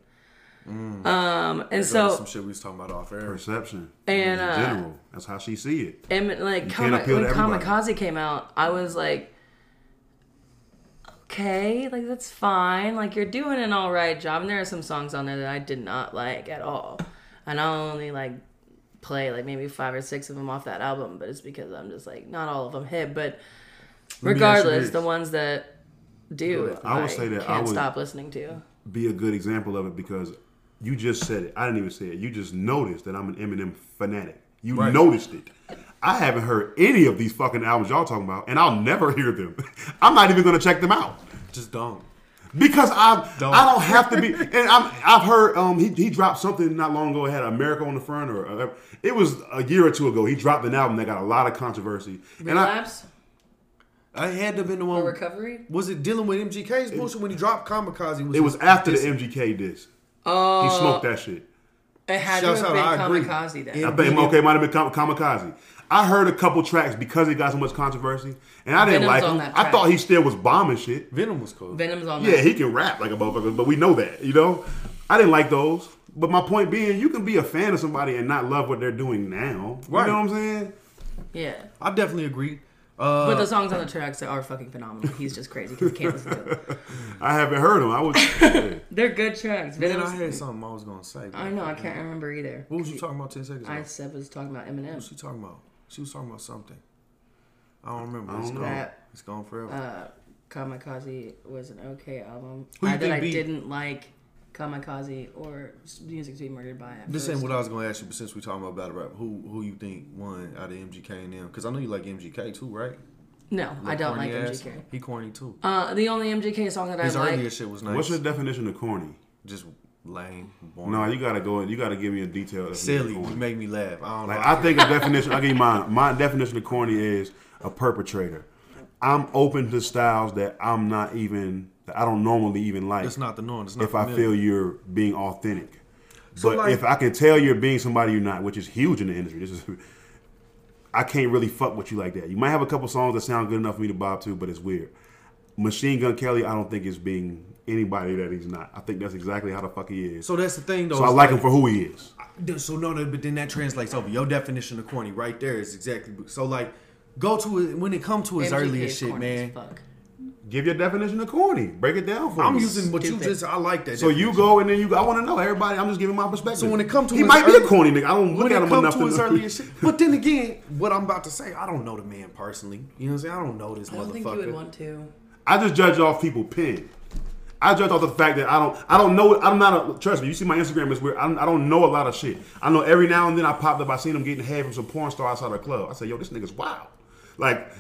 Mm. Um, and That goes so, some shit we was talking about off air. Perception. And, in uh, general, that's how she see it. and like can't Kama, appeal to when everybody. Kamikaze came out, I was like, okay, like that's fine. Like you're doing an all right job. And there are some songs on there that I did not like at all, and I'll only like play like maybe five or six of them off that album. But it's because I'm just like not all of them hit. But me ask you regardless, the ones that do, I would say that I can't would- stop listening to. be a good example of it because you just said it. I didn't even say it. You just noticed that I'm an Eminem fanatic. You Right. noticed it. I haven't heard any of these fucking albums y'all talking about, and I'll never (laughs) hear them. I'm not even gonna check them out Just don't. because I Don't. I don't have to be. And I'm, I've heard um he, he dropped something not long ago. It had America on the front, or uh, it was a year or two ago. He dropped an album that got a lot of controversy. And I, Relapse I had to have been the or one. recovery? Was it dealing with MGK's bullshit when he dropped Kamikaze? Was it was after the MGK disc. Oh, He smoked that shit. it had Shouts to have been Kamikaze then. Yeah. I think okay, it might have been Kamikaze. I heard a couple tracks because it got so much controversy, and I didn't Venom's like on him. I thought he still was bombing shit. Venom was cool. Venom's on Yeah, that. he can rap like a motherfucker, but we know that, you know. I didn't like those, but my point being, you can be a fan of somebody and not love what they're doing now. Right. You know what I'm saying? yeah. I definitely agree. Uh, But the songs on the tracks are fucking phenomenal. He's just crazy because he can't listen to them. (laughs) I haven't heard him. I was. yeah. (laughs) They're good tracks. man, Venom's- I had something I was gonna say. I know, I can't remember either. What was you talking about ten seconds ago? I said was talking about Eminem. What was she talking about? She was talking about something. I don't remember. I It's don't gone. know. That It's gone forever. uh, Kamikaze was an okay album. Who you I, that think I beat? didn't like Kamikaze or Music to be Murdered by. At this first. ain't what I was gonna ask you, but since we talking about battle rap, who who you think won out of MGK and them? Because I know you like MGK too, right? No, I don't like Corny ass. MGK. He corny too. Uh, the only MGK song that His I earlier like. shit was nice. What's your definition of corny? Just lame, boring. No, you gotta go. And you gotta give me a detail. of silly. You make me laugh. I don't Like know. I think a definition. I give you mine. My definition of corny is a perpetrator. I'm open to styles that I'm not even. That I don't normally even like. it's not the norm. It's not. if I feel you're being authentic. So, but like- if I can tell you're being somebody you're not, which is huge in the industry, this is. I can't really fuck with you like that. You might have a couple songs that sound good enough for me to bob to, but it's weird. Machine Gun Kelly, I don't think is being anybody that he's not. I think that's exactly how the fuck he is. So, So that's the thing, though. So I it's like him for who he is. So no, no, but then that translates over. Your definition of corny, right there, is exactly. So like, go to it when it comes to his MGK earlier is shit, corny as man. fuck. Give your definition of corny. Break it down for I'm me. using what you just. I like that. So you go and then you. I want to know everybody. I'm just giving my perspective. So when it comes to he his might be a corny nigga. I don't look at him comes enough to his know. earlier (laughs) shit. But then again, what I'm about to say, I don't know the man personally. You know what I'm saying? I don't know this I don't think you would want to. I just judge off people pen. I judge off the fact that I don't. I don't know. I'm not a. Trust me. You see my Instagram is weird. I don't, I don't know a lot of shit. I know every now and then I popped up. I seen him getting head from some porn star outside the club. I said, yo, this nigga's wild. Like,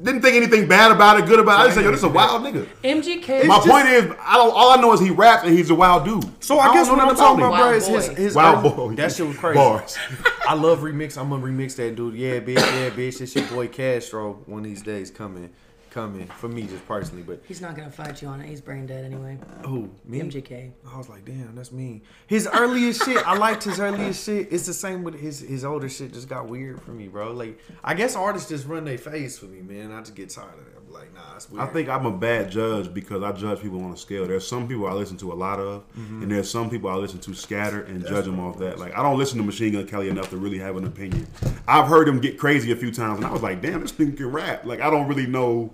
didn't think anything bad about it, good about it. I just said, yo, this is a wild nigga. MGK. My just- point is, I don't. All I know is he raps and he's a wild dude. So I, don't guess know what I'm nothing talking about, bro, Wild is his, boy. his (laughs) Wild early- boy. That shit was crazy. Bars. (laughs) I love remix. I'm gonna remix that dude. Yeah, bitch. Yeah, bitch. This your boy Castro. One of these days coming, coming for me just personally. But He's not gonna fight you on it. He's brain dead anyway. who me? MGK. I was like, damn, that's mean. His earliest shit, I liked his earliest (laughs) shit. It's the same with his his older shit. Just got weird for me, bro. Like, I guess artists just run their face for me, man. I just get tired of it. I'm like, nah, it's weird. I think I'm a bad judge because I judge people on a scale. There's some people I listen to a lot of, Mm-hmm. and there's some people I listen to scatter and judge them off that. Like I don't listen to Machine Gun Kelly enough to really have an opinion. I've heard him get crazy a few times, and I was like, damn, this nigga can rap. Like I don't really know.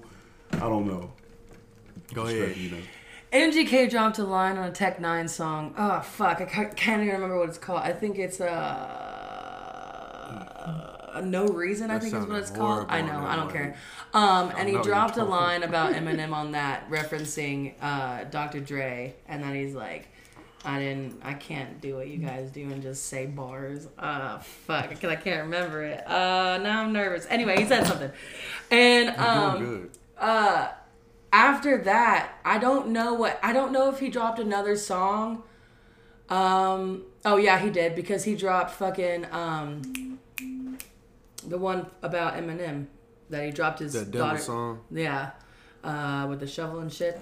I don't know. Go ahead. You know. MGK dropped a line on a Tech N9ne song. Oh fuck, I can't even remember what it's called. I think it's uh, No Reason. I think is what it's called. I know, I don't one. care. Um, and he dropped a line about (laughs) Eminem on that, referencing uh, Dr. Dre, and then he's like, I didn't. I can't do what you guys do and just say bars. Uh, fuck, because I can't remember it. Uh, now I'm nervous. Anyway, he said something, and Doing um, good. after that, I don't know what. I don't know if he dropped another song. Um. Oh yeah, he did because he dropped fucking um. The one about Eminem that he dropped his That daughter. song. Yeah, uh, with the shovel and shit.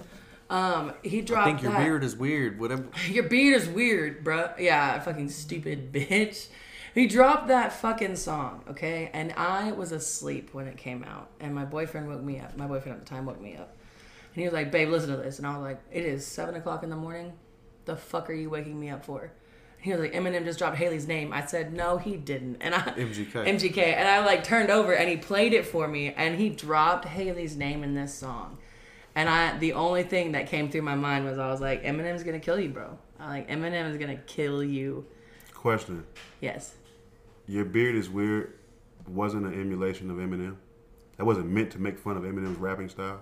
Um, he dropped. I think your that. beard is weird. Whatever. (laughs) Your beard is weird, bruh. Yeah, fucking stupid (laughs) bitch. He dropped that fucking song, okay? And I was asleep when it came out. And my boyfriend woke me up. My boyfriend at the time woke me up. And he was like, babe, listen to this. And I was like, it is 7 o'clock in the morning. The fuck are you waking me up for? And he was like, Eminem just dropped Hailie's name. I said, no, he didn't. And I MGK. MGK. And I like turned over and he played it for me. And he dropped Hailie's name in this song. And I, the only thing that came through my mind was I was like, Eminem's gonna kill you, bro. I like Eminem is gonna kill you. Question: Yes. Your beard is weird. Wasn't an emulation of Eminem. That wasn't meant to make fun of Eminem's rapping style.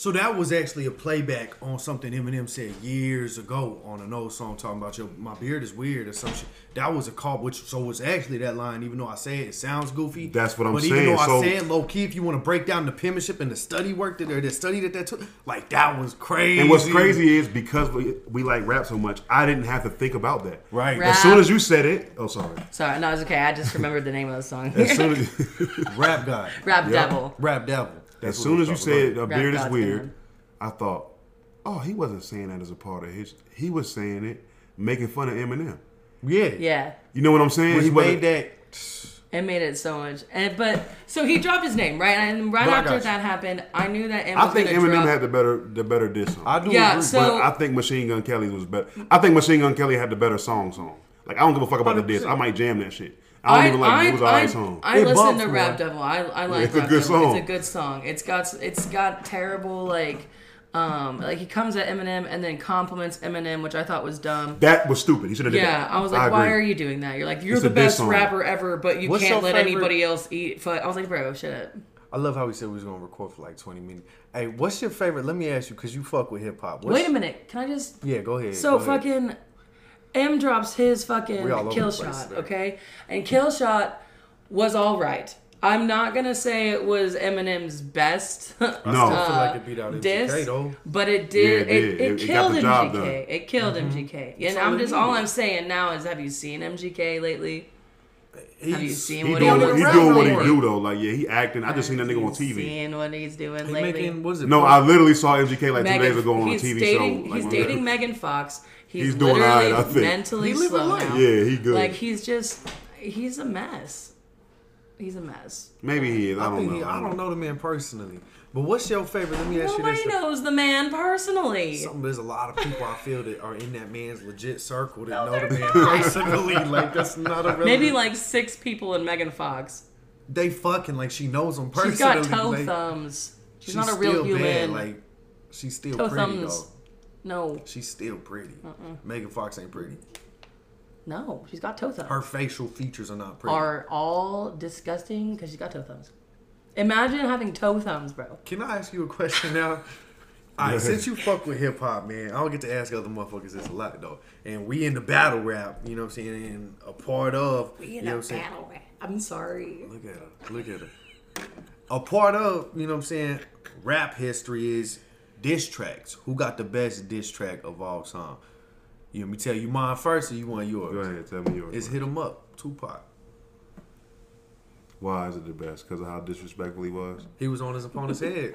So that was actually a playback on something Eminem said years ago on an old song talking about your my beard is weird or some shit. That was a call, which so it's actually that line. Even though I say it, it sounds goofy. That's what I'm but saying, even though so- I said low key, if you want to break down the penmanship and the study work that or the study that that took, like that was crazy. And what's crazy is because we, we like rap so much, I didn't have to think about that. right? Rap. As soon as you said it, oh sorry. Sorry, no, it's okay. I just remembered the name of the song. As soon (laughs) as, Rap God, Rap Yeah. Devil. rap devil. As That's what soon as you said a beard is weird, man. I thought, oh, he wasn't saying that as a part of his. He was saying it, making fun of Eminem. yeah, Yeah. You know what I'm saying? When he made that. It made it so much. And but so he dropped his name, right? And right No, after you. that happened, I knew that Em I was think Eminem drop- had the better the better diss song. I do Yeah, agree. so- but I think Machine Gun Kelly was better. I think Machine Gun Kelly had the better song song. Like I don't give a fuck about the diss. I might jam that shit. I don't even like it. It was alright song. I It listen to Rap. Devil. I, I like it's a good Devil. song. It's a good song. It's got it's got terrible like um like he comes at Eminem and then compliments Eminem, which I thought was dumb. That was stupid. He should have did Yeah. I was like, agree. why are you doing that? You're like, you're It's the best rapper ever, but you What's can't let favorite- anybody else eat. Foot. I was like, bro, shut up. I love how he said we was gonna record for like twenty minutes. Hey, what's your favorite? Let me ask you, cause you fuck with hip hop. Wait a minute, can I just? Yeah, go ahead. So go ahead. Fucking M drops his fucking We all over kill shot, today. okay? And kill shot was all right. I'm not gonna say it was Eminem's best. No. (laughs) I feel like it beat out MGK uh, though. but it did. Yeah, it it, did. it, It- it killed the MGK. done. It killed mm-hmm. MGK. And That's all I'm just all. I'm saying now is, have you seen MGK lately? He's, Have you seen He what doing he what was he doing what he do though. Like yeah, he acting. I just seen that nigga on TV. Seeing what he's doing He lately. making what is it? No, I literally saw MGK like two Megan- days ago on a TV dating, show. He's Like, dating Megan Fox. He's, He's doing literally alright, I think. mentally He living slow life. now. Yeah, he good. Like he's just, he's a mess. He's a mess. Maybe he is. I I, don't think know. he, I don't know the man personally, but what's your favorite? Let me ask you this. Nobody this: knows the man personally. Something, there's a lot of people I feel that are in that man's legit circle that know the man personally. (laughs) Like that's not a relevant. Maybe like six people in Megan Fox. they fucking like she knows him personally. She's got toe like, thumbs. She's, she's not a real still human. Bad, like she's still Toe pretty thumbs. though. No, She's still pretty. Megan Fox ain't pretty. no, she's got toe thumbs. Her facial features are not pretty. Are all disgusting because she's got toe thumbs. Imagine having toe thumbs, bro. Can I ask you a question now? (laughs) Alright, since you fuck with hip hop, man, I don't get to ask other motherfuckers this a lot though. And we in the battle rap, you know what I'm saying, and a part of you know what I'm rap. I'm sorry. Look at her. Look at her. A part of, you know what I'm saying, rap history is diss tracks. Who got the best diss track of all time? You want me tell you mine first or you want yours? Go ahead, tell me yours. It's Hit 'em Up, Tupac. Why is it the best? Because of how disrespectful he was. He was on his opponent's head.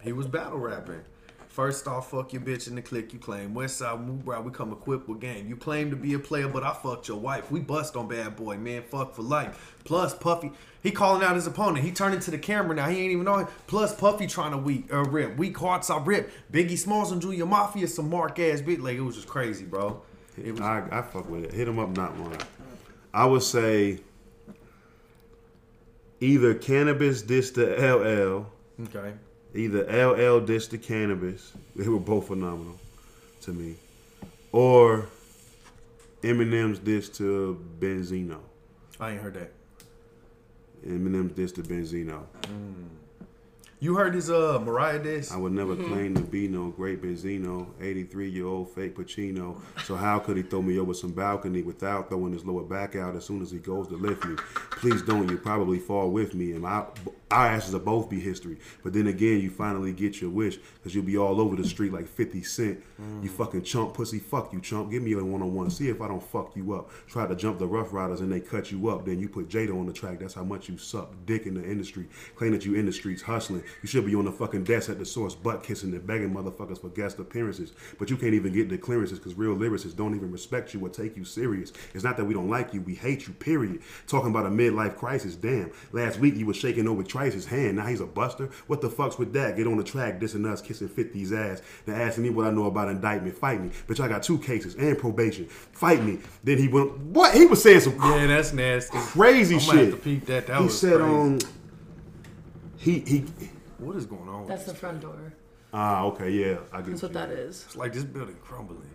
He was battle rapping. First off, fuck your bitch in the clique you claim. West Side move bro, we come equipped with game. You claim to be a player, but I fucked your wife. We bust on bad boy, man. Fuck for life. Plus Puffy, he calling out his opponent. He turned into the camera now. He ain't even know it. Plus Puffy trying to weak uh, rip. Weak hearts I rip. Biggie Smalls and Junior Mafia some mark ass bitch. Like it was just crazy, bro. It was I, I fuck with it. Hit him up, not one. I would say either Canibus diss to LL, okay. either LL diss to Canibus. (laughs) They were both phenomenal to me, or Eminem's diss to Benzino. I ain't heard that. Eminem's diss to Benzino. Mm. You heard his uh Mariah diss? I would never claim to be no great Benzino, 83 year old fake Pacino. So how could he throw me over some balcony without throwing his lower back out as soon as he goes to lift me? Please don't, you probably fall with me, and I, our asses will both be history. But then again, you finally get your wish because you'll be all over the street like 50 Cent. You fucking chump pussy, fuck you chump. Give me a one on one. See if I don't fuck you up. Try to jump the Ruff Ryders and they cut you up. Then you put Jada on the track. That's how much you suck dick in the industry. Claim that you in the streets hustling. You should be on the fucking desk at the source, butt kissing and begging motherfuckers for guest appearances. But you can't even get the clearances because real lyricists don't even respect you or take you serious. It's not that we don't like you, we hate you, period. Talking about a midlife crisis, damn. Last week you was shaking over Trice's hand. Now he's a buster. What the fuck's with that? Get on the track, dissing us, kissing 50's ass. Then asking me what I know about indictment. Fight me. Bitch, I got two cases and probation. Fight me. Then he went, what? He was saying some Yeah, that's nasty. crazy shit. might have to peep that. That he was said, crazy. um, he, he, what is going on? That's the front door. ah, okay, yeah, I get That's what you. that is. It's like this building crumbling.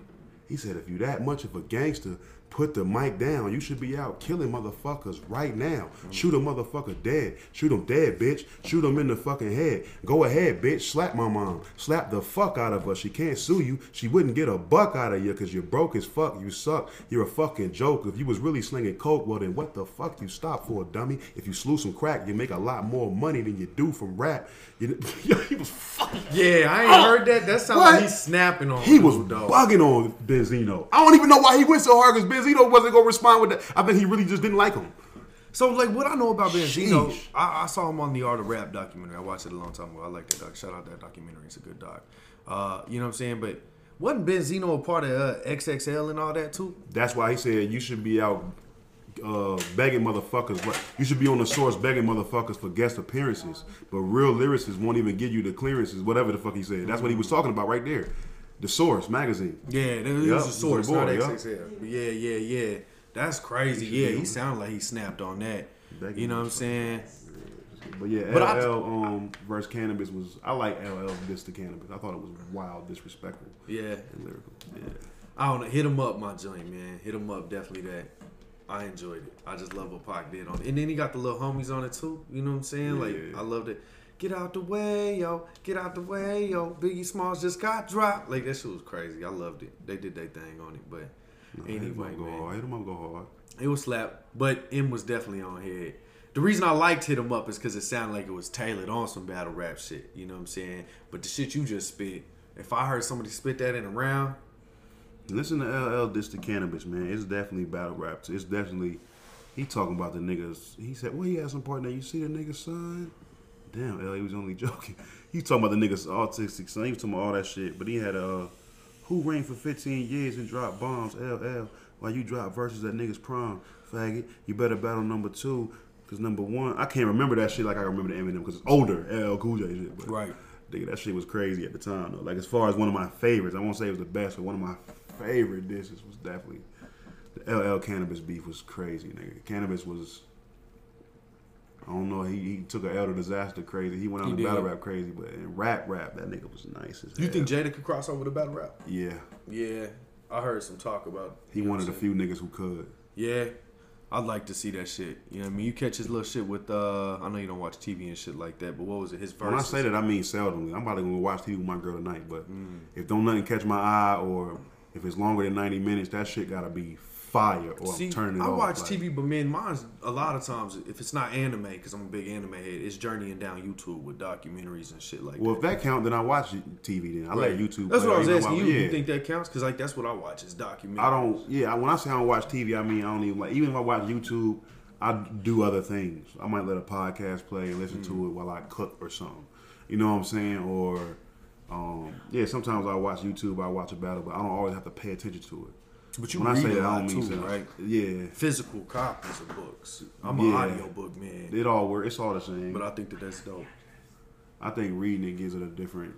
He said, if you that much of a gangster, put the mic down. You should be out killing motherfuckers right now. Shoot a motherfucker dead. Shoot him dead, bitch. Shoot him in the fucking head. Go ahead, bitch. Slap my mom. Slap the fuck out of her. She can't sue you. She wouldn't get a buck out of you because you're broke as fuck. You suck. You're a fucking joke. If you was really slinging coke, well then what the fuck you stop for, dummy? If you slew some crack, you make a lot more money than you do from rap. You, (laughs) he was fucking Yeah, I ain't heard that. That sounds like he's snapping on. he was though. bugging on Benzino. I don't even know why he went so hard because Benzino wasn't gonna respond with that. I think he really just didn't like him. So, like, what I know about Benzino, Sheesh. I, I saw him on the Art of Rap documentary. I watched it a long time ago. I like that doc. Shout out that documentary. It's a good doc. Uh, you know what I'm saying? But wasn't Benzino a part of uh, XXL and all that too? That's why he said you should be out uh, begging motherfuckers. But you should be on the source begging motherfuckers for guest appearances. But real lyricists won't even give you the clearances. Whatever the fuck he said. That's what he was talking about right there. The Source magazine. Yeah, there Yup, was a source, boy, not. XXL. But yeah, yeah, yeah. That's crazy. Yeah, he sounded like he snapped on that. Begging You know what I'm saying? But yeah, But I- LL um, versus Canibus was. I like LL diss to Canibus. I thought it was wild, disrespectful, Yeah. and lyrical. Yeah. I don't know. Hit him up, my joint, man. Hit him up, definitely that. I enjoyed it. I just love what Pac did on it. And then he got the little homies on it too. You know what I'm saying? Like, Yeah. I loved it. Get out the way, yo. Get out the way, yo. Biggie Smalls just got dropped. Like, that shit was crazy. I loved it. They did their thing on it. But Hit him anyway, up, go man. hard. Hit him up, go hard. It was slap, but M was definitely on head. The reason I liked hit Hit 'em Up is because it sounded like it was tailored on some battle rap shit. You know what I'm saying? But the shit you just spit, if I heard somebody spit that in a round, Listen to LL diss to Canibus, man. It's definitely battle rap. It's definitely he talking about the niggas. He said, "Well, he had some part there. You see the niggas son? Damn, LL, he was only joking. (laughs) He talking about the niggas autistic son. He was talking about all that shit. But he had a uh, who reigned for 15 years and dropped bombs. LL, while you drop verses at niggas prom, faggot. You better battle number two. Cause number one, I can't remember that shit like I remember the Eminem because it's older LL Cool J shit. But Right. Nigga, that shit was crazy at the time though. Like as far as one of my favorites, I won't say it was the best, but one of my favorite dishes was definitely the LL Canibus beef was crazy, nigga. Canibus was I don't know, he, he took an elder disaster crazy. He went on He the battle rap crazy, but in rap rap, that nigga was nice as you hell. think Jada could cross over to battle rap? Yeah. Yeah, I heard some talk about. He you know one of the few niggas who could. Yeah, I'd like to see that shit. You know what I mean? You catch his little shit with. uh I know you don't watch TV and shit like that, but what was it? His When I say that, I mean seldomly. I'm about to go watch TV with my girl tonight, but Mm. if don't nothing catch my eye or if it's longer than 90 minutes, that shit gotta be fire or See, it I off. watch like- TV, but man, mine's a lot of times if it's not anime, because I'm a big anime head, it's journeying down YouTube with documentaries and shit like that. Well, that. if that count, then I watch TV. Then I let YouTube. That's what I was asking you. Yeah. You think that counts? Because like that's what I watch is documentaries. I don't. Yeah, when I say I don't watch TV, I mean I don't even like. Even if I watch YouTube, I do other things. I might let a podcast play and listen Mm. to it while I cook or something. You know what I'm saying? Or, um, yeah, sometimes I watch YouTube. I watch a battle, but I don't always have to pay attention to it. But you when I read say a that, I lot don't mean too, so- right? Yeah, Physical copies of books. I'm an Yeah. audio book man, it all works. It's all the same. but I think that that's dope. I think reading it gives it a different.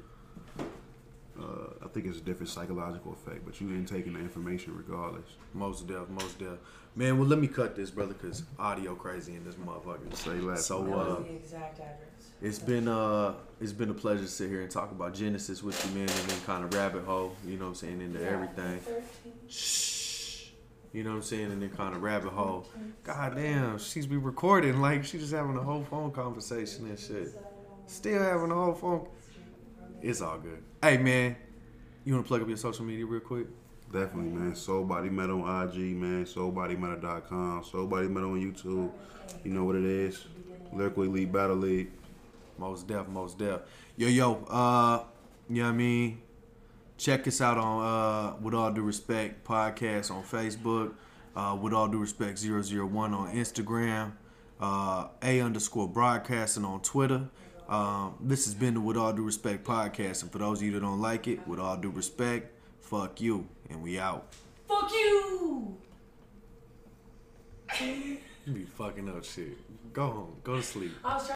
Uh, I think it's a different psychological effect, but you ain't taking the information regardless. Most deaf, most deaf. Man, well, let me cut this, brother, because audio crazy in this motherfucker. Say less. So, That uh, the exact address. It's been uh it's been a pleasure to sit here and talk about Genesis with you, man, and then kind of rabbit hole, you know what I'm saying, into everything. Shh. You know what I'm saying, and then kind of rabbit hole. God damn, she's be recording like she's just having a whole phone conversation and shit. Still having the whole phone. It's all good. Hey man, you wanna plug up your social media real quick? Definitely, man. Soul Body Meta on IG, man. SoulBodyMeta.com. Soul Body Meta on YouTube. You know what it is. Lyrical Elite Battle League. Most deaf, most deaf. Yo, yo, uh, you know what I mean? Check us out on uh With All Due Respect podcast on Facebook. Uh, With All Due Respect 001 on Instagram. Uh, A underscore broadcasting on Twitter. Um, this has been the With All Due Respect podcast. And for those of you that don't like it, with all due respect, fuck you. And we out. Fuck you! You be fucking up shit. Go home. Go to sleep. I was trying